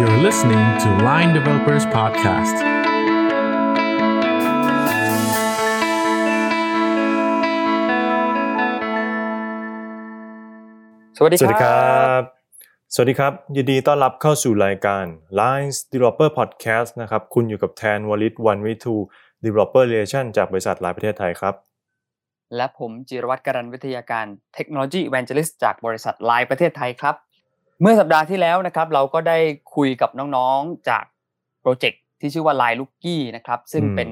You're listening to Line Developers Podcast. สวัสดีสวัสดีคครัรับบสวัสดีครับ ยินดีต้อนรับเข้าสู่รายการ Lines Developer Podcast นะครับ คุณอยู่กับแทนวลิตวันวิทู Developer Relation จากบริษัทหลายประเทศไทยครับและผมจิรวัตรการันวิทยาการเทคโนโลยี Evangelist จากบริษัทไลน์ประเทศไทยครับ เมื่อสัปดาห์ที่แล้วนะครับเราก็ได้คุยกับน้องๆจากโปรเจกต์ที่ชื่อว่า Line l o o k i e นะครับซึ่งอืมเป็น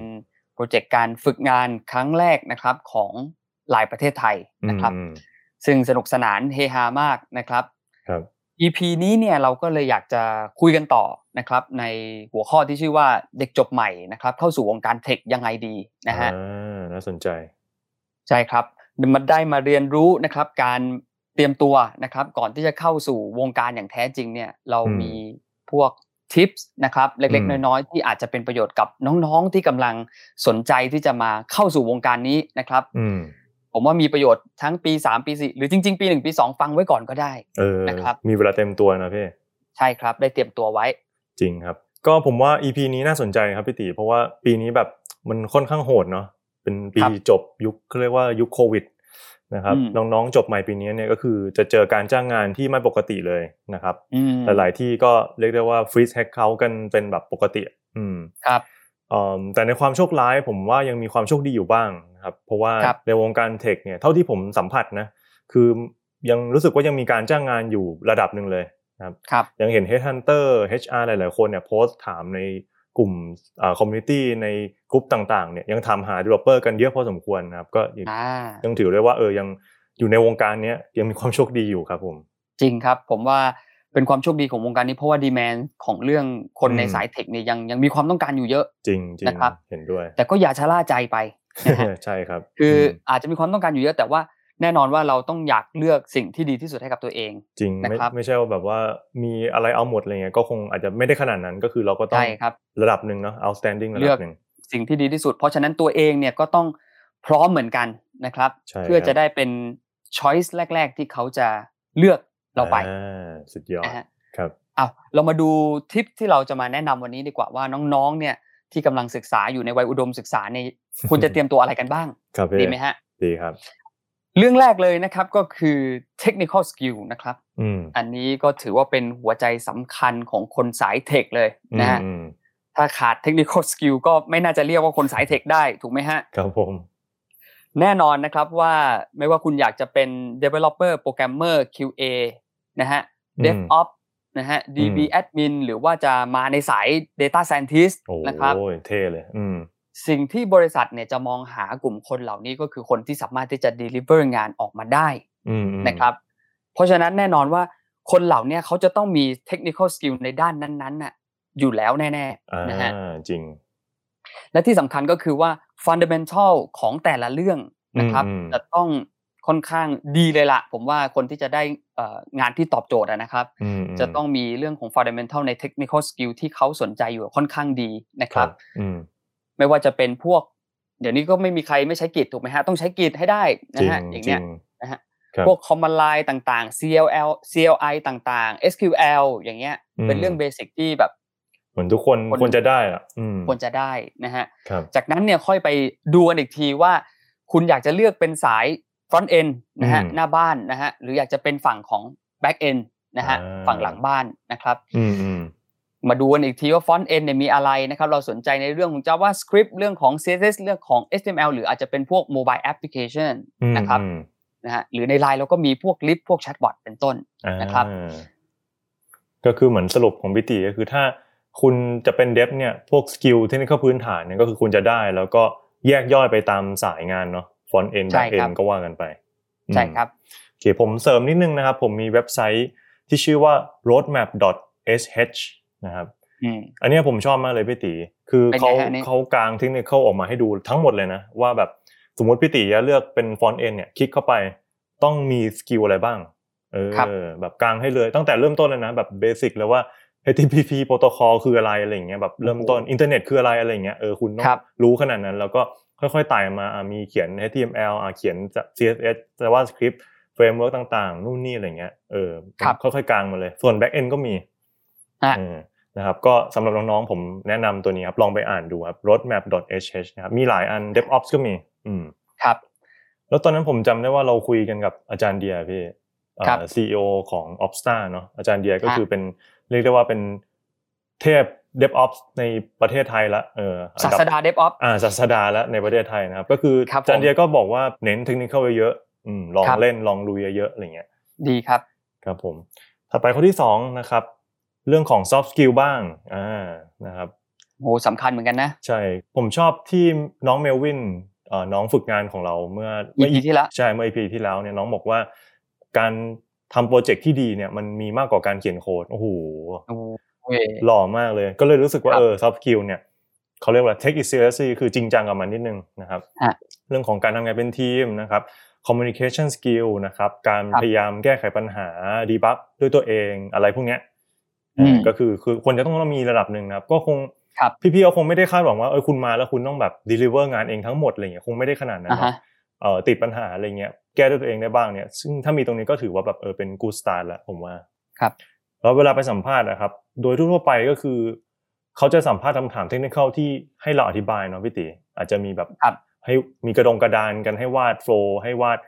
โปรเจกต์การฝึกงานครั้งแรกนะครับของไลน์ประเทศไทยนะครับอืมซึ่งสนุกสนานเฮฮามากนะครับครับ EP นี้เนี่ยเราก็เลยอยากจะคุยกันต่อนะครับในหัวข้อที่ชื่อว่าเด็กจบใหม่นะครับเข้าสู่วงการ tech ยังไงดีนะฮะอ่าน่าสนใจ ใช่ครับมันได้มาเรียนรู้นะครับ การเตรียมตัวนะครับก่อนที่จะเข้าสู่วงการอย่างแท้จริงเนี่ยเราอืมมีพวกทิปส์นะครับเล็กอืมๆน้อยๆที่อาจจะเป็นประโยชน์กับน้องๆที่กำลังสนใจที่จะมาเข้าสู่วงการนี้นะครับอืมผมว่ามีประโยชน์ทั้งปี3ปี4หรือจริง ๆ ปี1ปี2ฟังไว้ก่อนก็ได้เออนะครับมีเวลาเต็มตัวนะพี่ใช่ครับได้เตรียมตัวไว้ จริงครับ ก็ผมว่า EP นี้น่าสนใจครับพี่ติเพราะว่าปีนี้แบบมันค่อนข้างโหดเนาะเป็นปีครับจบยุคเขาเรียกว่ายุคโควิด นะครับอืมน้องๆจบใหม่ปีนี้เนี่ยก็คือจะเจอการจ้างงานที่ไม่ปกติเลยนะครับอืมหลายๆที่ก็เรียกได้ว่าฟรีซแฮกเขากันเป็นแบบปกติ อืมครับเอ่อแต่ในความโชคร้ายผมว่ายังมีความโชคดีอยู่บ้างนะครับเพราะว่าครับในวงการเทคเนี่ยเท่าที่ผมสัมผัสนะคือยังรู้สึกว่ายังมีการจ้างงานอยู่ระดับหนึ่งเลยนะครับครับยังเห็น Headhunter HR หลาย ๆ คนเนี่ยโพสต์ถามใน กลุ่มอ่าคอมมูนิตี้ในกลุ่มต่างๆเนี่ยยังถามหา developer กันเยอะพอสมควรนะครับ ก็ยังอ่ายังถือได้ว่าเออยังอยู่ในวงการเนี้ยยังมีความโชคดีอยู่ครับผมจริงครับ ผมว่าเป็นความโชคดีของวงการนี้เพราะว่าดีแมนของเรื่องคนในอืมสายเทคเนี่ยยังยังมีความต้องการอยู่เยอะ จริงจริงนะครับเห็นด้วย แต่ก็อย่าชะล่าใจไปนะฮะใช่ครับ คือมอาจจะมีความต้องการอยู่เยอะแต่ว่า แน่นอนว่าเราต้องอยากเลือกสิ่งที่ดีที่สุดให้กับตัวเอง จริงไม่นะครับไม่ใช่ว่าแบบว่ามีอะไรเอาหมดอะไรเงี้ยก็คงอาจจะไม่ได้ขนาดนั้นก็คือเราก็ต้องใช่ครับระดับหนึ่งเนาะ outstanding ระเลืดัอกบหนึ่งสิ่งที่ดีที่สุด เพราะฉะนั้นตัวเองเนี่ยก็ต้องพร้อมเหมือนกันนะครับใช่เพื่อครับจะได้เป็น choice แรก ๆ ที่เขาจะเลือกเราไปอ่าสุดยอดนะฮะครับเอาเรามาดูทิปที่เราจะมาแนะนำวันนี้ดีกว่าว่าน้องๆเนี่ยที่กำลังศึกษาอยู่ในวัยอุดมศึกษาในคุณจะเตรียมตัวอะไรกันบ้างครับพี่ดีไหมฮะดีครับ เรื่องแรกเลยนะครับก็คือ technical skill นะครับอืมอันนี้ก็ถือว่าเป็นหัวใจสำคัญของคนสายเทคเลยนะฮะอืมถ้าขาด technical skill ก็ไม่น่าจะเรียกว่าคนสายเทคได้ถูกไหมฮะครับผมแน่นอนนะครับว่าไม่ว่าคุณอยากจะเป็น developer programmer QA นะฮะอืม DevOps นะฮะ DB admin หรือว่าจะมาในสาย data scientist โอ้นะครับยเท่เลย อืม สิ่งที่บริษัทเนี่ยจะมองหากลุ่มคนเหล่านี้ก็คือคนที่สามารถที่จะ deliver งานออกมาได้อืมอืมนะครับ เพราะฉะนั้นแน่นอนว่าคนเหล่านี้เขาจะต้องมี technical skill ในด้านนั้นๆน่ะอยู่แล้วแน่อ่าๆนะฮะจริง และที่สำคัญก็คือว่า fundamental ของแต่ละเรื่องนะครับอืมอืมจะต้องค่อนข้างดีเลยละผมว่าคนที่จะได้เอ่องานที่ตอบโจทย์อะนะครับอืมจะต้องมีเรื่องของ fundamental ใน technical skill ที่เขาสนใจอยู่ค่อนข้างดีนะคครัรับบอืม ไม่ว่าจะเป็นพวก เดี๋ยวนี้ก็ไม่มีใครไม่ใช้กิจถูกไหมฮะต้องใช้กิจให้ได้จนะริงฮะอย่างจริเนี้ยงนะฮะครับพวก command line ต่างๆ CLL CLI ต่างๆ SQL อย่างเงี้ยอืมเป็นเรื่องเบสิกที่แบบเหมือนทุกคนคนควรจะได้อะอืมควรจะได้นะฮะครับจากนั้นเนี่ยค่อยไปดูกันอีกทีว่า คุณอยากจะเลือกเป็นสาย front end นะฮะอืมหน้าบ้านนะฮะหรืออยากจะเป็นฝั่งของ back end นะฮะอ่าฝั่งหลังบ้านนะครับอื มอืมมาดูกันอีกทีว่า front end เนี่ยมีอะไรนะครับ เราสนใจในเรื่องของ JavaScript เรื่องของ CSS เรื่องของ HTML หรืออาจจะเป็นพวก mobile application อืมนะครับอืมนะฮะหรือในไลน์เราก็มีพวก LIFF พวก chatbot เป็นต้นอ่านะครับ ก็คือเหมือนสรุปของพิติก็คือถ้าคุณจะเป็น dev เนี่ยพวก skill เทคนิคพื้นฐานเนี่ยก็คือคุณจะได้ แล้วก็แยกย่อยไปตามสายงานเนาะ front end ใช่ back end ครับก็ว่ากันไป ใช่ครับโอเคผมเสริมนิดนึงนะครับ ผมมีเว็บไซต์ที่ชื่อว่า roadmap.sh นะครับอืมอันเนี้ยผมชอบมากเลยพี่ตีคือเป็นไงเขาฮะอันนี้เขากางเทคนิคออกมาให้ดูทั้งหมดเลยนะว่าแบบสมมติพี่ตีจะเลือกเป็น front end เนี่ยคลิกเข้าไปต้องมี skill อะไรบ้างเออครับแบบกางให้เลยตั้งแต่เริ่มต้นเลยนะแบบ basic เลยว่า HTTP protocol คืออะไรอะไรอย่างเงี้ยแบบเริ่มต้นอินเทอร์เน็ตคืออะไรอะไรอย่างเงี้ยเออคุณต้องครับรู้ขนาดนั้น แล้วก็ค่อยๆไต่มาอะมีเขียน HTML อะเขียน CSS JavaScript framework ต่างๆ นู่นนี่อะไรเงี้ยเออครับค่อยๆกางมาเลย ส่วน back end ก็มีอะเออ นะครับก็สำหรับน้องๆผมแนะนำตัวนี้ครับลองไปอ่านดูครับ roadmap.sh นะครับมีหลายอัน DevOps ก็มีอืมครับ แล้วตอนนั้นผมจำได้ว่าเราคุยกันกับอาจารย์เดียร์พี่เอ่อครับ CEO ของ OpsTA เนาะอาจารย์เดียร์ก็ฮะคือเป็นเรียกได้ว่าเป็นเทพ DevOps ในประเทศไทยละเอออันศาดับสดาเดฟออฟอ่าศาสดาแล้วในประเทศไทยนะครับ ก็คือครับอาจารย์ผมเดียก็บอกว่าเน้นเทคนิคเยอะๆอืมลองครับเล่นลองลุยเยอะๆอะไรเงี้ย ดีครับ ครับผม ถัดไปข้อที่สองนะครับ เรื่องของ soft skill บ้างอ่านะครับโหสำคัญเหมือนกันนะ ใช่ ผมชอบที่น้องเมลวินเอ่อน้องฝึกงานของเราเมื่อ EP ที่แล้วใช่เมื่อ EP ที่แล้วเนี่ยน้องบอกว่าการทำโปรเจกต์ที่ดีเนี่ยมันมีมากกว่าการเขียนโค้ดโอ้โหโอ้ยหล่อมากเลย ก็เลยรู้สึกว่าครับเออ soft skill เนี่ยเขาเรียกว่า take it seriously คือจริงจังกับมันนิดนึงนะครับฮะเรื่องของการทำงานเป็นทีมนะครับ communication skill นะครับ การครับพยายามแก้ไขปัญหา debug ด้วยตัวเองอะไรพวกเนี้ยอืม ก็คือคือควรจะต้องมีระดับหนึ่งนะครับ ก็คงครับพี่ๆก็คงไม่ได้คาดหวังว่าเออคุณมาแล้วคุณต้องแบบ deliver งานเองทั้งหมดอะไรเงี้ยคงไม่ได้ขนาดนั้นอ่าเนฮะอะเอ่อติดปัญหาอะไรเงี้ยแก้ด้วยตัวเองได้บ้างเนี่ย ซึ่งถ้ามีตรงนี้ก็ถือว่าแบบเออเป็น good start แล้วผมว่าครับแล้วเวลาไปสัมภาษณ์นะครับ โดยทั่วๆไปก็คือ เขาจะสัมภาษณ์คำถามเทคนิคที่ให้เราอธิบายเนาะพี่ติอาจจะมีแบบครับให้มีกระดงกระดานกันให้วาดโฟล์ให้วาด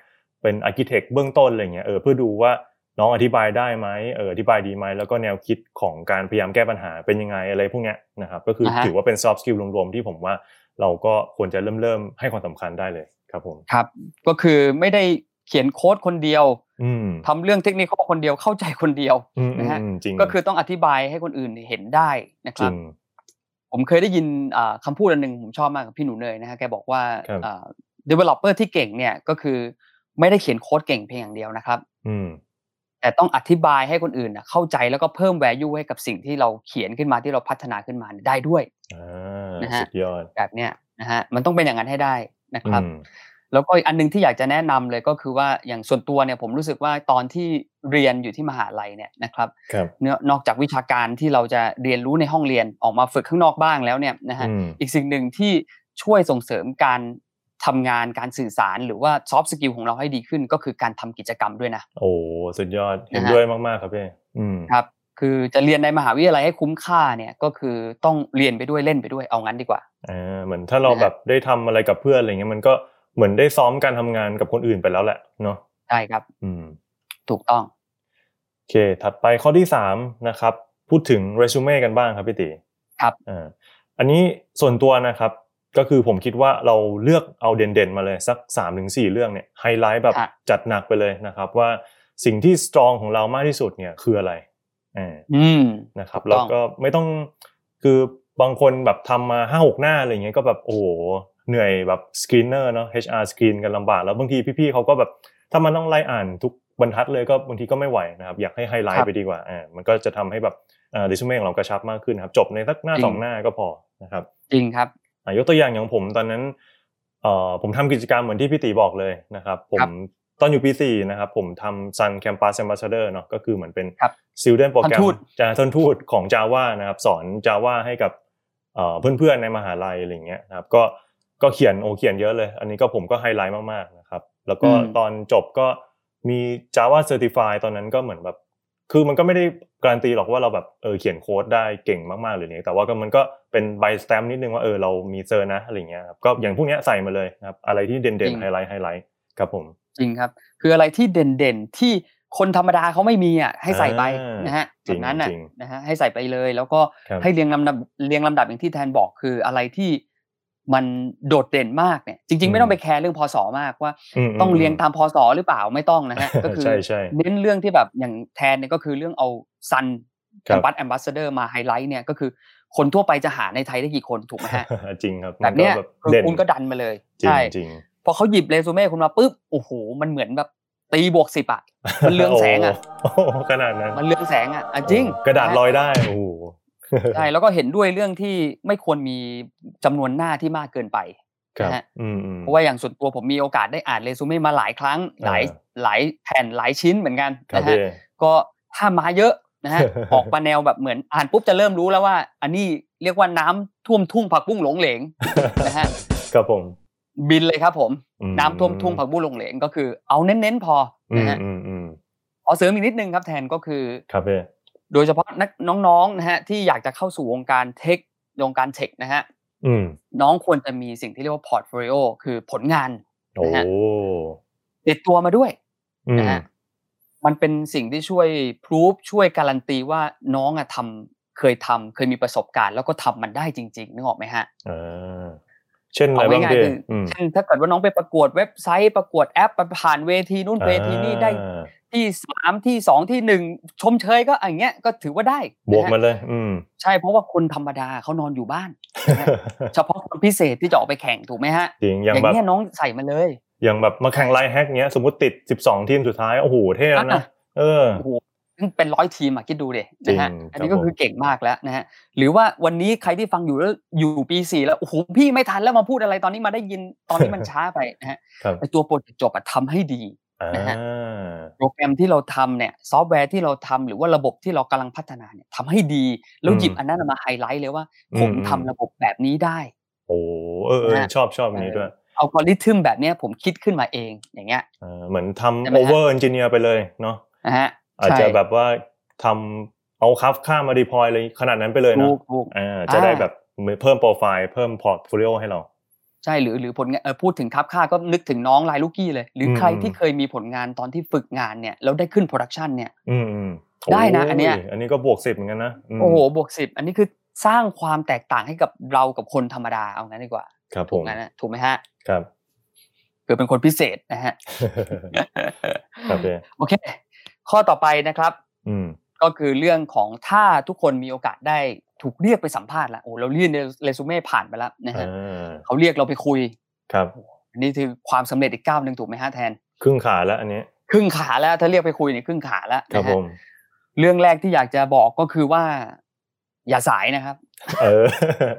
เป็นอาร์เคเต็กเบื้องต้นอะไรเงี้ยเออเพื่อดูว่า น้องอธิบายได้ไหมเอออธิบายดีไหมแล้วก็แนวคิดของการพยายามแก้ปัญหาเป็นยังไงอะไรพวกเนี้ยนะครับ ก็คืออ่าฮะถือว่าเป็น soft skill รวมๆที่ผมว่าเราก็ควรจะเริ่มเริ่มๆให้ความสำคัญได้เลยครับผมครับ ก็คือไม่ได้เขียนโค้ดคนเดียวอืมทำเรื่องเทคนิคคนเดียวเข้าใจคนเดียวอืมนะฮะอืมจริงก็คือต้องอธิบายให้คนอื่นเห็นได้นะคจริรับงผมเคยได้ยินอ่าคำพูดอันหนึ่งผมชอบมากกับพี่หนูเนยนะฮะแกบอกว่าครับอ่า developer ที่เก่งเนี่ยก็คือไม่ได้เขียนโค้ดเก่งเพียงอย่างเดียวนะครับอืม แต่ต้องอธิบายให้คนอื่นน่ะเข้าใจแล้วก็เพิ่ม value ให้กับสิ่งที่เราเขียนขึ้นมาที่เราพัฒนาขึ้นมาได้ด้วยอ่านะฮะสุดยอดแบบเนี้ยนะฮะมันต้องเป็นอย่างนั้นให้ได้นะครับอืมแล้วก็อีกอันหนึงที่อยากจะแนะนำเลยก็คือว่าอย่างส่วนตัวเนี่ยผมรู้สึกว่าตอนที่เรียนอยู่ที่มหาลัยเนี่ยนะครับครับเนื้อนอกจากวิชาการที่เราจะเรียนรู้ในห้องเรียนออกมาฝึกข้างนอกบ้างแล้วเนี่ยนะฮะอืมอีกสิ่งหนึ่งที่ช่วยส่งเสริมการ ทำงานการสื่อสารหรือว่าซอฟต์สกิลของเราให้ดีขึ้น ก็คือการทำกิจกรรมด้วยนะโอ้สุดยอดเห็นนะฮะด้วยมากๆครับพี่อืมครับคือจะเรียนในมหาวิทยาลัยให้คุ้มค่าเนี่ยก็คือต้องเรียนไปด้วยเล่นไปด้วยเอางั้นดีกว่าอ่าเหมือนถ้าเรานะฮะแบบได้ทำอะไรกับเพื่อนอะไรเงี้ยมันก็เหมือนได้ซ้อมการทำงานกับคนอื่นไปแล้วแหละเนาะใช่ครับ อืม ถูกต้องโอเค ถัดไปข้อที่สามนะครับ พูดถึงเรซูเม่กันบ้างครับพี่ติครับอ่าอันนี้ส่วนตัวนะครับ ก็คือผมคิดว่าเราเลือกเอาเด่นๆมาเลยสัก3าถึงสเรื่องเนี่ยไฮไลท์แบบฮะจัดหนักไปเลยนะครับ ว่าสิ่งที่ strong ของเรามากที่สุดเนี่ยคืออะไรอ่าอืมนะครับถูกต้องแล้วก็ไม่ต้องคือบางคนแบบทำมาห้าหกหน้าอะไรเงี้ยก็แบบโอ้โหเหนื่อยแบบ screener เนาะ HR สกรีนกันลำบากแล้วบางทีพี่ๆเขาก็แบบถ้ามันต้องไล่อ่านทุกบรรทัดเลยก็บางทีก็ไม่ไหวนะครับ อยากให้ไฮไลครับไปดีกว่าอ่ามันก็จะทำให้แบบอ่าเรซูเม่ของเรากระชับมากขึ้นนะครับ จบในสักหน้าจริงสองหน้าก็พอนะครับ จริงครับอะ ยกตัวอย่างอย่างผมตอนนั้นเอ่อผมทำกิจกรรมเหมือนที่พี่ตีบอกเลยนะครับผมครัมบตอนอยู่ปีสี่นะครับผมทำ Sun Campus Ambassador เนาะก็คือเหมือนเป็นครับ Student โปรแกรท่านมทูตจะท่านทูตของ Java นะครับ สอน Java ให้กับเอ่อเพื่อนๆในมหาลัยอะไรเงี้ยนะครับ ก็ก็เขียนโอเขียนเยอะเลย อันนี้ก็ผมก็ไฮไลท์มากๆนะครับ แล้วก็อืมตอนจบก็มี Java Certify ตอนนั้นก็เหมือนแบบ คือมันก็ไม่ได้การันตีหรอกว่าเราแบบเออเขียนโค้ดได้เก่งมากๆหรือเนี่ยแต่ว่าก็มันก็เป็นใบสแตมป์นิดนึงว่าเออเรามี cert นะอะไรเงี้ยครับก็อย่างพวกเนี้ยใส่มาเลยนะครับอะไรที่เด่นๆจริงไฮไลท์ไฮไลท์ครับผมจริงครับ คืออะไรที่เด่นๆที่คนธรรมดาเขาไม่มีอะให้ใส่ไปอ่านะฮะจริงแบบนั้นน่ะจริงนะฮะให้ใส่ไปเลย แล้วก็ครับให้เรียงลำดับเรียงลำดับอย่างที่แทนบอกคืออะไรที่ มันโดดเด่นมากเนี่ยจริง ๆ ไม่ต้องไปแคร์เรื่องพศมากว่าอืมต้องเรียงมตามพศหรือเปล่าไม่ต้องนะฮะก็คือใช่ใช่เน้นเรื่องที่แบบอย่างแทนเนี่ยก็คือเรื่องเอา Sun Campus Ambassador ครัแคบมปัสแอมบาไฮไลท์เนี่ยก็คือคนทั่วไปจะหาในไทยได้กี่คนถูกไหมฮะจริงครับแบบเนี้ยมัก็คือเด่นคุณก็ดันมาเลยจริงใช่จริงพอเขาหยิบเรซูเม่คุณมาปุ๊บโอ้โหมันเหมือนแบบตีบวกสิบอะมันเรืองแสงอะโโหขนาดนั้นมันเรืองแสงอะอะจริง กระดาษนฮลอยได้โอ้โห ใช่แล้วก็เห็นด้วยเรื่องที่ไม่ควรมีจำนวนหน้าที่มากเกินไปครับนะฮะอืมอืมเพราะว่าอย่างส่วนตัวผมมีโอกาสได้อ่านเรซูเม่มาหลายครั้ง หลายอ่าหลายแผ่นหลายชิ้นเหมือนกันครับนะฮะพี่ก็ถ้ามาเยอะนะฮะออกมาแนวแบบเหมือนอ่านปุ๊บจะเริ่มรู้แล้วว่า อันนี้เรียกว่าน้ำท่วมทุ่งผักบุ้งโหรงเหรงนะฮะครับผมบินเลยครับผมอืมน้ำท่วมทุ่งผักบุ้งโหรงเหรงก็คือเอาเน้นๆพออืมนะฮะอืมอืมขอเสริมอีกนิดนึงครับแทนก็คือครับพี่ โดยเฉพาะนักน้องๆนะฮะที่อยากจะเข้าสู่วงการ tech วงการ tech นะฮะอืมน้องควรจะมีสิ่งที่เรียกว่า portfolio คือผลงานโอ้นะฮะติดตัวมาด้วยอืมนะฮะมันเป็นสิ่งที่ช่วยพรูฟช่วยการันตีว่าน้องอะทำเคยทำเคยมีประสบการณ์ แล้วก็ทำมันได้จริง ๆ นึกออกไหมฮะอ่า เช่นอะไรเอาบ้างง่ายพี่ๆคืออมเช่นถ้าเกิดว่าน้องไปประกวดเว็บไซต์ประกวดแอปไปผ่านเวทีนู่นเวทีนี่ได้อ่าที่สามที่สองที่หนึ่งชมเชยก็อย่างเงี้ยก็ถือว่าได้บวกนะฮะมาเลย อืมใช่เพราะว่าคนธรรมดาเขานอนอยู่บ้านนะฮะเฉพาะคนพิเศษที่จะออกไปแข่งถูกไหมฮะจจริงอย่างแบบเงี้ยน้องใส่มาเลย อย่างแบบมาแข่ง LINE HACK เนี้ยสมมติติดสิบสองทีมสุดท้ายโอ้โหเท่แล้วนะอะเออโอ้โห เป็นร้อยทีมอะคิดดูเดนะฮะจริงอันนี้ครับผมก็คือเก่งมากแล้วนะฮะหรือว่าวันนี้ใครที่ฟังอยู่แล้วอยู่ปีสี่แล้วโอ้โหพี่ไม่ทันแล้วมาพูดอะไรตอนนี้มาได้ยินตอนนี้มันช้าไปนะฮะครับไอตัวโปรเจกต์จบอะทำให้ดีอ่านะฮะโปรแกรมที่เราทำเนี่ยซอฟต์แวร์ที่เราทำหรือว่าระบบที่เรากำลังพัฒนาเนี่ยทำให้ดี แล้วหยิบอันนั้นมาไฮไลท์เลยว่าผมทำระบบแบบนี้ได้ โอ้เออเออนะฮะชอบชอบอันนี้ด้วยอัลกอริทึมแบบเนี้ยผมคิดขึ้นมาเองอย่างเงี้ยอ่าเหมือนใช่ทำไหมโอฮะเวอร์เอนจิเนียร์ไปเลยเนาะนะฮะ อาจจะแบบว่าทำเอาคัฟค่ามาดีพอยเลยขนาดนั้นไปเลยถูเนาะกถูกอ่าจะได้อ่าแบบเพิ่มโปรไฟล์เพิ่มพอร์ตโฟลิโอให้เรา ใช่หรือหรือผลงานเออพูดถึงครับค่าก็นึกถึงน้องลายลูกกี้เลย หรืออมใครที่เคยมีผลงานตอนที่ฝึกงานเนี่ยแล้วได้ขึ้นโปรดักชันเนี่ยอืมอืมได้นะอันเนี้ยโอันนี้ก็บวกสิบเหมือนกันนะมโอ้โหบวกสิบอันนี้คือสร้างความแตกต่างให้กับเรากับคนธรรมดาเอางั้นดีกว่าครับผถูกมงั้นนะถูกไหมฮะครับเกิดเป็นคนพิเศษนะฮะครับพี่โอเค ข้อต่อไปนะครับอืมก็คือเรื่องของถ้าทุกคนมีโอกาสได้ถูกเรียกไปสัมภาษณ์แล้วโอ้เราเรียนเรซูเม่ผ่านไปแล้วนะฮะอ่าเขาเรียกเราไปคุยครับอันนี้คือความสำเร็จอีกก้าวหนึ่งถูถูกไหมฮะแทน ครึ่งขาแล้วอันนี้ ครึ่งขาแล้วถ้าเรียกไปคุยเนี่ยครึ่งขาแล้วครับผมนะฮะเรื่องแรกที่อยากจะบอกก็คือว่า อย่าสายนะครับ เออ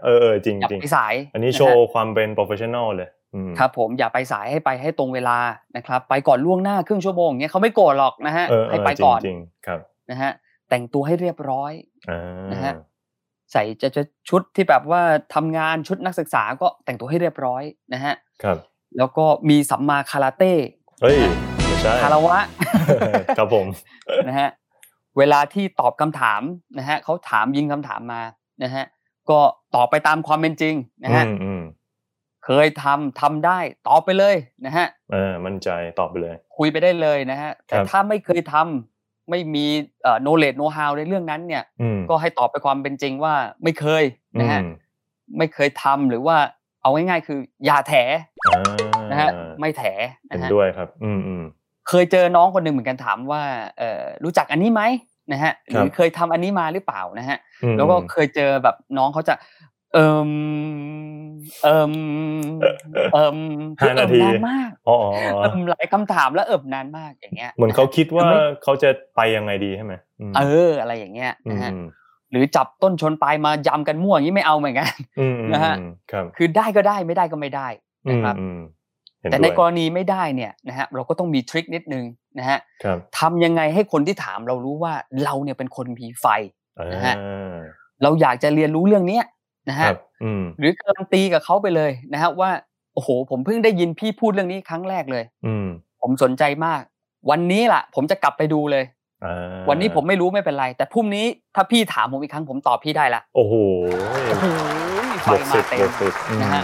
เออเออจริงอย่าจริงไปสาย อันนี้นะฮะโชว์ความเป็น professional เลยอืม ครับผมอย่าไปสายให้ไปให้ตรงเวลานะครับ ไปก่อนล่วงหน้าครึ่งชั่วโมงอย่างเงี้ยเขาไม่โกรธหรอกนะฮะเออเอให้ไปก่อนจริงจริงครับนะฮะแต่งตัวให้เรียบร้อยอ่านะฮะใส่จะจะชุดที่แบบว่าทำงานชุดนักศึกษาก็แต่งตัวให้เรียบร้อยนะฮะครับ แล้วก็มีสัมมาคาราเต้เฮ้ยไม่ใช่คารวะครับผมนะฮะเวลาที่ตอบคำถามนะฮะเขาถามยิงคำถามมานะฮะก็ตอบไปตามความเป็นจริงนะฮะอืมอืม เคยทำทำได้ตอบไปเลยนะฮะเออมั่นใจตอบไปเลย คุยไปได้เลยนะฮะแต่ครับถ้าไม่เคยทำไม่มีเอ่อ knowledge know how ในเรื่องนั้นเนี่ยอืมก็ให้ตอบไปความเป็นจริงว่าไม่เคยนะฮะอืมไม่เคยทำหรือว่าเอาง่ายๆคืออย่าแถอ่านะฮะไม่แถเห็นะนฮะด้วยครับอืมอืมเคยเจอน้องคนหนึ่งเหมือนกันถามว่าเอ่อรู้จักอันนี้ไหมนะฮะหครัรืบอเคยทำอันนี้มาหรือเปล่านะฮะอืมแล้วก็เคยเจอแบบน้องเขาจะ เอิมเอิมเอิมห้านาทีเอิมนานมากอ๋ออ๋ออ๋อเอิมหลายคำถามแล้วเอิมนานมากอย่างเงี้ย เหมือนเขาคิดว่าไม่เขาจะไปยังไงดีใช่ไหมมเออ อะไรอย่างเงี้ยอืนะฮะมหรือจับต้นชนปลายมายำกันมั่วอย่างนี้ไม่เอาเหมือนกันอืมอืมนะฮะอืมครับคือได้ก็ได้ไม่ได้ก็ไม่ได้อืนะมครับอืมเห็นแต่ด้ในวยกรณีไม่ได้เนี่ยนะฮะเราก็ต้องมีทริคนิดนึงนะฮะครับทำยังไงให้คนที่ถามเรารู้ว่าเราเนี่ยเป็นคนมีไฟนะฮะอ่าเราอยากจะเรียนรู้เรื่องเนี้ย นะคฮะรับอืมหรือการันตีกับเขาไปเลยนะฮะว่าโอ้โห ผมเพิ่งได้ยินพี่พูดเรื่องนี้ครั้งแรกเลย อืมผมสนใจมาก วันนี้ล่ะ ผมจะกลับไปดูเลยอ่าวันนี้ผมไม่รู้ไม่เป็นไร แต่พรุ่งนี้ถ้าพี่ถามผมอีกครั้งผมตอบพี่ได้ละโอ้โหโอ้โหไฟบวกมาสิบเต็บวมกสิบอืมนะฮะ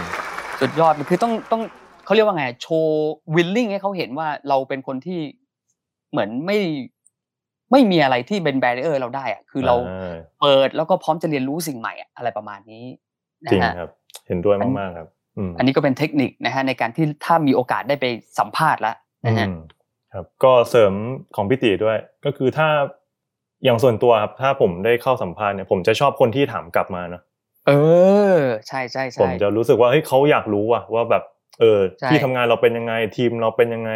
สุดยอดมันคือต้องต้องเขาเรียกว่าไงโชว์วิลลิ่งให้เขาเห็นว่าเราเป็นคนที่เหมือนไม่ ไม่มีอะไรที่เป็นแบรเออร์เราได้อะคือเราาเปิดแล้วก็พร้อมจะเรียนรู้สิ่งใหม่อะอะไรประมาณนี้นะจริงฮะครับ เห็นด้วยมากๆครับอืมอันนี้ก็เป็นเทคนิคนะฮะในการที่ถ้ามีโอกาสได้ไปสัมภาษณ์แล้วนะฮะอืมครับ ก็เสริมของพี่ติด้วย ก็คือถ้าอย่างส่วนตัวครับถ้าผมได้เข้าสัมภาษณ์เนี่ยผมจะชอบคนที่ถามกลับมาเนอะเออ ใช่ใช่ผใช่มจะรู้สึกว่าเฮ้ยเขาอยากรู้อะว่าแบบ เออใช่ที่ทำงานเราเป็นยังไงทีมเราเป็นยังไง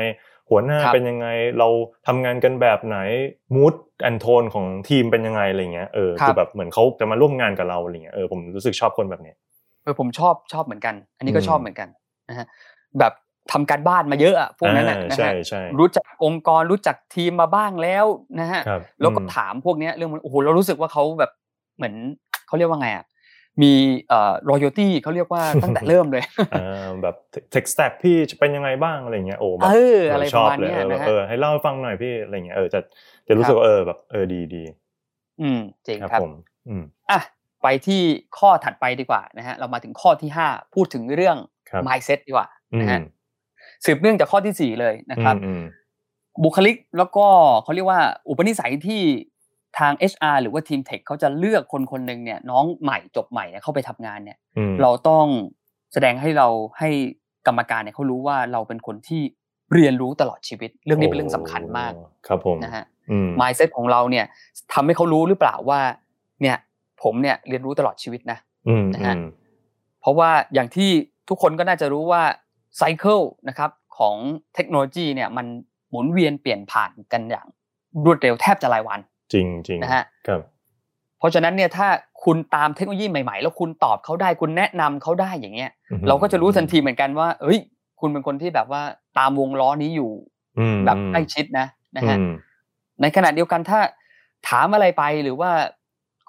หัวหน้าครับเป็นยังไงเราทำงานกันแบบไหนมูดแอนโทนของทีมเป็นยังไงอะไรเงี้ยเออครับคือแบบเหมือนเขาจะมาร่วมงานกับเราอะไรเงี้ยเออผมรู้สึกชอบคนแบบเนี้ยเออผมชอบชอบเหมือนกัน อันนี้ก็อืมชอบเหมือนกันนะฮะแบบทำการบ้านมาเยอะอะพวกนั้นอะอ่านะใช่ฮะใช่รู้จักองค์กรรู้จักทีมมาบ้างแล้วนะฮะครับแล้วก็อืมถามพวกเนี้ยเรื่องมันโอ้โหเรารู้สึกว่าเขาแบบเหมือนเขาเรียกว่าไงอะ มีเอ่อ royalty เขาเรียกว่าตั้งแต่เริ่มเลยอ่าแบบ tech stack พี่จะเป็นยังไงบ้างอะไรเงี้ยโอ้แบบเอออะไรชอบประมาณเลยเนี้ยเออแบบนะฮะเออให้เล่าให้ฟังหน่อยพี่อะไรเงี้ยเออจะจะรู้สึกว่าเออแบบเออดีดีอืมจริงครับครับผมอืมอะไปที่ข้อถัดไปดีกว่านะฮะเรามาถึงข้อที่ห้าพูดถึงเรื่องครับ mindset ดีกว่าอืมนะฮะสืบเนื่องจากข้อที่สี่เลยนะครับอืมบุคลิกแล้วก็เขาเรียกว่าอุปนิสัยที่ ทาง HR หรือว่าทีมเทคเขาจะเลือกคนคนหนึ่งเนี่ยน้องใหม่จบใหม่เนี่ยเข้าไปทำงานเนี่ยอืมเราต้องแสดงให้เราให้กรรมการเนี่ยเขารู้ว่าเราเป็นคนที่เรียนรู้ตลอดชีวิต เรื่องนี้เป็นเรื่องสำคัญมากโอ้ครับผมนะฮะอืม mindset ของเราเนี่ยทำให้เขารู้หรือเปล่าว่า เนี่ยผมเนี่ยเรียนรู้ตลอดชีวิตนะอืมนะอืฮะมเพราะว่าอย่างที่ทุกคนก็น่าจะรู้ว่าไซเคิลนะครับของเทคโนโลยีเนี่ยมันหมุนเวียนเปลี่ยนผ่านกันอย่างรวดเร็วแทบจะรายวัน จริงจริงนะฮะครับเพราะฉะนั้นเนี่ยถ้าคุณตามเทคโนโลยีใหม่ๆ แล้วคุณตอบเขาได้คุณแนะนำเขาได้อย่างเงี้ยอือฮึเราก็จะรู้ทันทีเหมือนกันว่า เอ้ย คุณเป็นคนที่แบบว่าตามวงล้อนี้อยู่อืมแบบใกล้ชิดนะนะฮะอืมในขณะเดียวกันถ้าถามอะไรไปหรือว่า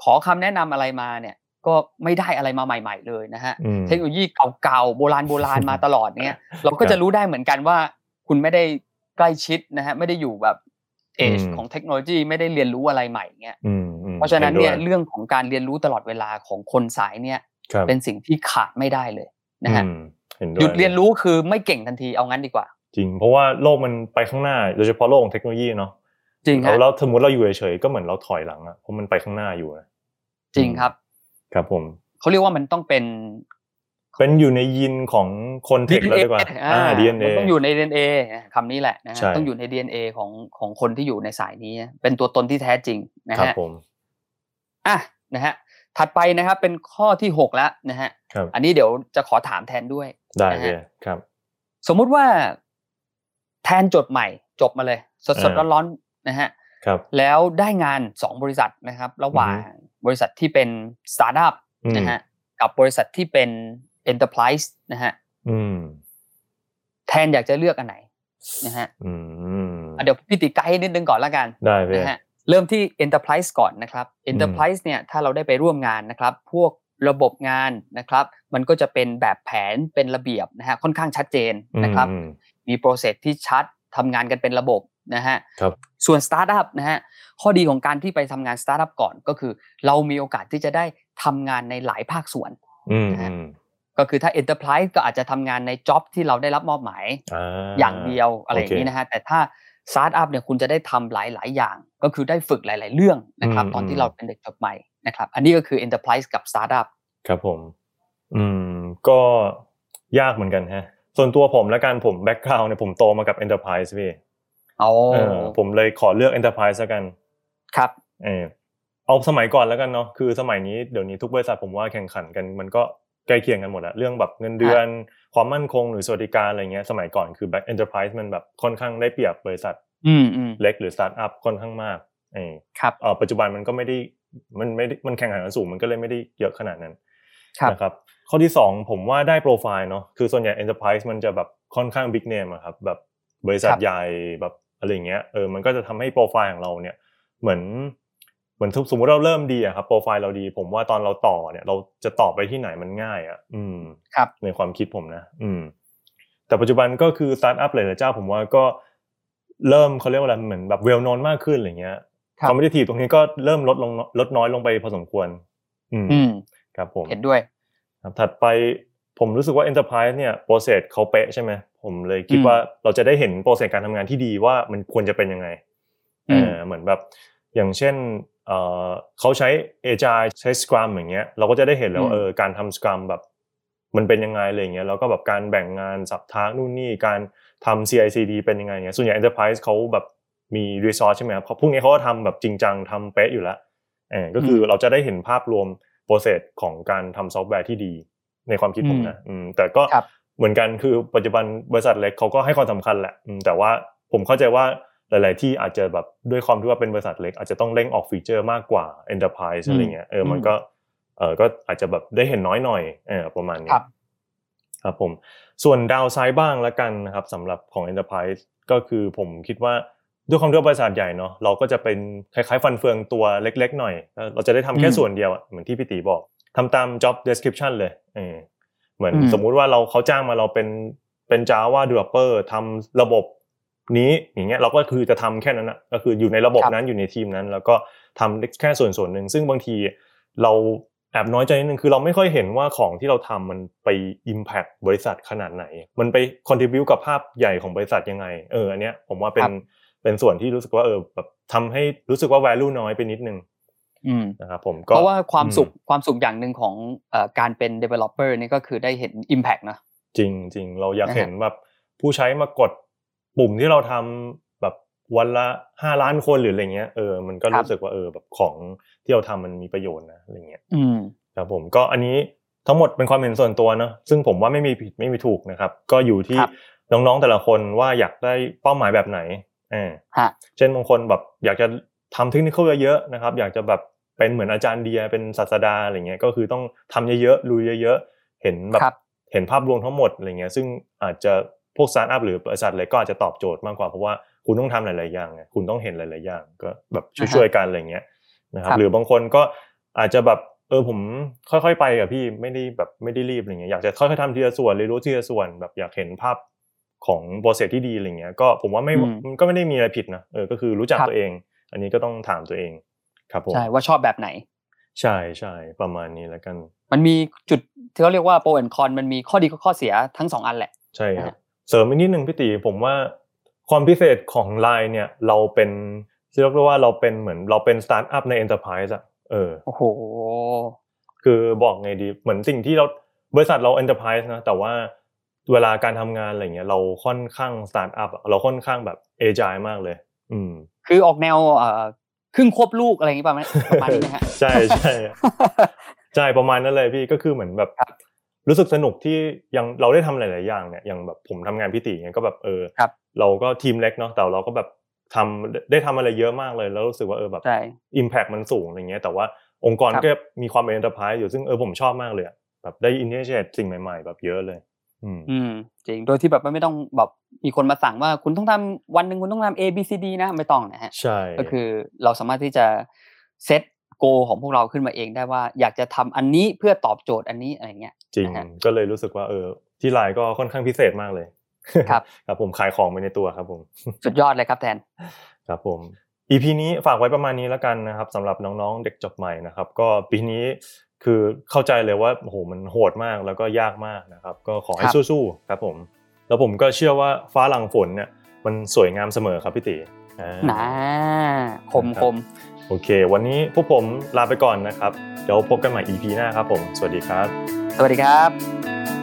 ขอคำแนะนำอะไรมาเนี่ย ก็ไม่ได้อะไรมาใหม่ ๆ เลยนะฮะอืมเทคโนโลยีเก่าๆโบราณโบราณมาตลอดเนี่ย เราก็จะรู้ได้เหมือนกันว่า คุณไม่ได้ใกล้ชิดนะฮะไม่ได้อยู่แบบ เอชอืมของเทคโนโลยีไม่ได้เรียนรู้อะไรใหม่เงี้ยอืมอืมเพราะฉะนั้นเนี่ยห็ด้วเรื่องของการเรียนรู้ตลอดเวลาของคนสายเนี่ยครับเป็นสิ่งที่ขาดไม่ได้เลยนะฮะอืมเห็นด้วหยุดเรียนรู้คือไม่เก่งทันทีเอางั้นดีกว่า จริง เพราะว่าโลกมันไปข้างหน้าโดยเฉพาะโลกของเทคโนโลยีเนาะจริงคแล้รัวบแล้วสมมติเราอยู่เฉยๆก็เหมือนเราถอยหลังอะเพราะมันไปข้างหน้าอยู่นะจริงครับ ครับผมเขาเรียกว่ามันต้องเป็น เป็นอยู่ในยินของคนเทคเลยดีกว่าอ่าอ่า DNA มันต้องอยู่ใน DNA คำนี้แหละนะฮะใช่ต้องอยู่ใน DNA ของของคนที่อยู่ในสายนี้ เป็นตัวตนที่แท้จริงนะครับฮะผมอะนะฮะถัดไปนะครับเป็นข้อที่หกแล้วนะฮะครับอันนี้เดี๋ยวจะขอถามแทนด้วยได้นะเลฮะยครับ สมมุติว่าแทนจดใหม่จบมาเลย สดอ่าๆร้อนๆนะฮะครับ แล้วได้งานสองบริษัทนะครับ ระหว่างบริษัทที่เป็นสตาร์ทอัพอืมนะฮะกับบริษัทที่เป็น Enterprise นะฮะอืมแทนอยากจะเลือกอันไหนนะฮะอืมอะเดี๋ยวพี่ติไกด์ให้นิดนึงก่อนละกันได้เลยนะฮะเริ่มที่ Enterprise ก่อนนะครับ Enterprise เนี่ยถ้าเราได้ไปร่วมงานนะครับ พวกระบบงานนะครับ มันก็จะเป็นแบบแผนเป็นระเบียบนะฮะค่อนข้างชัดเจนนะครับอืมมี process ที่ชัดทำงานกันเป็นระบบนะฮะครับส่วนสตาร์ทอัพนะฮะข้อดีของการที่ไปทำงานสตาร์ทอัพก่อนก็คือ เรามีโอกาสที่จะได้ทำงานในหลายภาคส่วนอืมนะฮะอืม ก็คือถ้า Enterprise ก็อาจจะทำงานใน job ที่เราได้รับมอบหมายอ่าอย่างเดียวอะไรอย่างนี้โอเคนะฮะแต่ถ้าสตาร์ทอัพเนี่ยคุณจะได้ทำหลาย ๆ อย่าง ก็คือได้ฝึกหลาย ๆ เรื่องนะครับอืมตอนที่อืมเราเป็นเด็กจบใหม่นะครับอันนี้ก็คือ Enterprise กับ Startup ครับผม อืมก็ยากเหมือนกันฮะ ส่วนตัวผมและการผม background เนี่ยผมโตมากับ Enterprise พี่โอ้เออผมเลยขอเลือก Enterprise แล้วกัน ครับเออเอาสมัยก่อนแล้วกันเนาะคือสมัยนี้เดี๋ยวนี้ทุกบริษัทผมว่าแข่งขันกันมันก็ ใกล้เคียงกันหมดอะเรื่องแบบเงินเดือน ความมั่นคงหรือสวัสดิการอะไรเงี้ยสมัยก่อนคือ Back Enterprise มันแบบค่อนข้างได้เปรียบบริษัทอืมอืมเล็กหรือสตาร์ทอัพค่อนข้างมากเออครับเออปัจจุบันมันก็ไม่ได้มันไม่ได้มันแข่งขันกันสูงมันก็เลยไม่ได้เยอะขนาดนั้นครับนะครับข้อที่สองผมว่าได้โปรไฟล์เนาะคือส่วนใหญ่ Enterprise มันจะแบบค่อนข้าง big name อะครับแบบบริษัทครับใหญ่แบบอะไรอย่างเงี้ยเออมันก็จะทำให้โปรไฟล์ของเราเนี่ยเหมือน เหมือนสมมติเราเริ่มดีอะครับโปรไฟล์เราดี ผมว่าตอนเราต่อเนี่ยเราจะต่อไปที่ไหนมันง่ายอะอืมครับ ในความคิดผมนะ อืม แต่ปัจจุบันก็คือสตาร์ทอัพหลายๆเจ้า ผมว่าก็เริ่มเขาเรียกว่าอะไรเหมือนแบบ well-known มากขึ้นอะไรเงี้ยครับคอมมิชทีตรงนี้ก็เริ่มลดลงลดน้อยลงไปพอสมควรอืมอืมครับผมเห็นด้วยครับถัดไปผมรู้สึกว่า Enterprise เนี่ย process เขาเป๊ะใช่ไหมผมเลยคิดอืมว่าเราจะได้เห็น process การทำงานที่ดีว่ามันควรจะเป็นยังไงอืมเออเหมือนแบบ อย่างเช่น เออเขาใช้ Agile ใช้ Scrum อย่างเงี้ยเราก็จะได้เห็นแล้วอืมเออการทำ Scrum แบบมันเป็นยังไงอะไรเงี้ยแล้วก็แบบการแบ่งงาน sub task นู่นนี่การทำ CI/CD เป็นยังไงเงี้ยส่วนใหญ่ Enterprise เขาแบบมี resource ใช่ไหมครับเพราะพวกนี้เขาก็ทำแบบจริงจังทำเป๊ะอยู่แล้วเออก็คือเราจะได้เห็นภาพรวม process ของการทำซอฟต์แวร์ที่ดีในความคิดผมนะอืมแต่ก็ครับเหมือนกันคือปัจจุบันบริษัทเล็กเขาก็ให้ความสำคัญแหละอืมแต่ว่าผมเข้าใจว่า หลาย ๆ ที่อาจจะแบบด้วยความที่ว่าเป็นบริษัทเล็ก อาจจะต้องเร่งออกฟีเจอร์มากกว่า Enterprise อืมอะไรเงี้ยเออมันอืมก็เออก็อาจจะแบบได้เห็นน้อยหน่อยเออประมาณนี้ครับครับผมส่วนดาวไซด์บ้างละกันนะครับสำหรับของ Enterprise ก็คือผมคิดว่าด้วยความที่ว่าบริษัทใหญ่เนาะเราก็จะเป็นคล้าย ๆ ฟันเฟืองตัวเล็ก ๆ หน่อยเออเราจะได้ทำแค่อืมส่วนเดียวอะเหมือนที่พี่ตีบอกทำตาม job description เลยเออเหมือนอืมสมมุติว่าเราเขาจ้างมาเราเป็นเป็น Java developer ทำระบบ นี้อย่างเงี้ยเราก็คือจะทำแค่นั้นนะก็คืออยู่ในระบบนั้นอยู่ในทีมนั้น แล้วก็ทำแค่ส่วนส่วนหนึ่งซึ่งบางทีเราแอบน้อยใจนิดนึงคือเราไม่ค่อยเห็นว่าของที่เราทำมันไป Impact บริษัทขนาดไหน มันไป contribu กับภาพใหญ่ของบริษัทยังไงเอออันเนี้ยผมว่าเป็นเป็นส่วนที่รู้สึกว่าเออแบบทำให้รู้สึกว่า value น้อยไปนิดนึงอืมนะครับผมเพราะว่าความสุขความสุขอย่างหนึ่งของเอ่อการเป็น developer นี่ก็คือได้เห็น impact นะจริงจริงเราอยากเห็นแบบผู้ใช้มากด ปุ่มที่เราทำแบบวันละห้าล้านคนหรืออะไรเงี้ยเออมันก็รู้สึกว่าเออแบบของที่เราทำมันมีประโยชน์นะอะไรเงี้ยอืมครับผมก็อันนี้ทั้งหมดเป็นความเห็นส่วนตัวเนอะซึ่งผมว่าไม่มีผิดไม่มีถูกนะครับ ก็อยู่ที่ครับน้องๆแต่ละคนว่าอยากได้เป้าหมายแบบไหนอ่าฮะเช่นบางคนแบบอยากจะทำเทคนิคเยอะๆนะครับ อยากจะแบบเป็นเหมือนอาจารย์เดียเป็นศาสดาอะไรเงี้ยก็คือต้องทำเยอะๆลุยเยอะๆเห็นแบบครับเห็นภาพรวมทั้งหมดอะไรเงี้ยซึ่งอาจจะ พวกสตาร์ทอัพหรือบริษัทอะไรก็อาจจะตอบโจทย์มากกว่าเพราะว่าคุณต้องทำหลาย ๆ อย่างไงคุณต้องเห็นหลาย ๆ อย่าง ก็แบบช่วยๆกันอะไรเงี้ยนะครับครับ หรือบางคนก็อาจจะแบบเออผมค่อย ๆ ไปกับพี่ไม่ได้แบบไม่ได้รีบอะไรเงี้ยอยากจะค่อย ๆทำทีละส่วนเรียนรู้ทีละส่วนแบบอยากเห็นภาพของ process ที่ดีอะไรเงี้ยก็ผมว่าไม่อืมมันก็ไม่ได้มีอะไรผิดนะเออก็คือรู้จักครับตัวเอง อันนี้ก็ต้องถามตัวเองครับผมใช่ว่าชอบแบบไหน ใช่ใช่ประมาณนี้แล้วกัน มันมีจุดที่เขาเรียกว่า pro and con มันมีข้อดีกับข้อเสียทั้งสองอันแหละ ใช่ครับนะฮะ เสริมอีกนิดนึงพี่ตีผมว่าความพิเศษของไลน์เนี่ยเราเป็นเรียกได้ว่าเราเป็นเหมือนเราเป็นสตาร์ทอัพใน Enterprise อะเออโอ้โหคือบอกไงดีเหมือนสิ่งที่เราบริษัทเรา Enterprise นะแต่ว่าเวลาการทำงานอะไรเงี้ยเราค่อนข้างสตาร์ทอัพเราค่อนข้างแบบ agile มากเลย อืม คือออกแนวเอ่อครึ่งควบลูกอะไรอย่างนี้ป่ะไหมประมาณนี้ไหมฮะใช่ใช่ใช่ประมาณนั้นเลยพี่ก็คือเหมือนแบบค รับรู้สึกสนุกที่ยังเราได้ทำหลาย ๆ อย่างเนี่ยอย่างแบบผมทำงานพี่ตีเงี้ยก็แบบเออครับเราก็ทีมเล็กเนาะแต่เราก็แบบทำได้ทำอะไรเยอะมากเลย แล้วรู้สึกว่าเออแบบใช่ impact มันสูงอะไรเงี้ยแต่ว่าองค์กรครับก็มีความเป็น Enterprise อยู่ซึ่งเออผมชอบมากเลยอะแบบได้ initiate สิ่งใหม่ ๆ แบบเยอะเลยอืมอืมจริงโดยที่แบบไม่ต้องแบบมีคนมาสั่งว่าคุณต้องทำวันหนึ่งคุณต้องทำ A B C D นะไม่ต้องนะฮะใช่ก็คือเราสามารถที่จะเซต โกของพวกเราขึ้นมาเองได้ว่าอยากจะทำอันนี้เพื่อตอบโจทย์อันนี้อะไรเงี้ยจริงนะฮะก็เลยรู้สึกว่าเออที่ไลน์ก็ค่อนข้างพิเศษมากเลยครับครับผมขายของไปในตัวครับผมสุดยอดเลยครับแทนครับผม EP นี้ฝากไว้ประมาณนี้แล้วกันนะครับสำหรับน้องๆเด็กจบใหม่นะครับ ก็ปีนี้คือเข้าใจเลยว่าโอ้โหมันโหดมากแล้วก็ยากมากนะครับ ก็ขอให้ครับสู้ๆครับผม แล้วผมก็เชื่อว่าฟ้าหลังฝนเนี่ยมันสวยงามเสมอครับพี่ตีอ่านะคมครับคม โอเค วันนี้พวกผมลาไปก่อนนะครับ เดี๋ยวพบกันใหม่ EP หน้าครับผม สวัสดีครับ สวัสดีครับ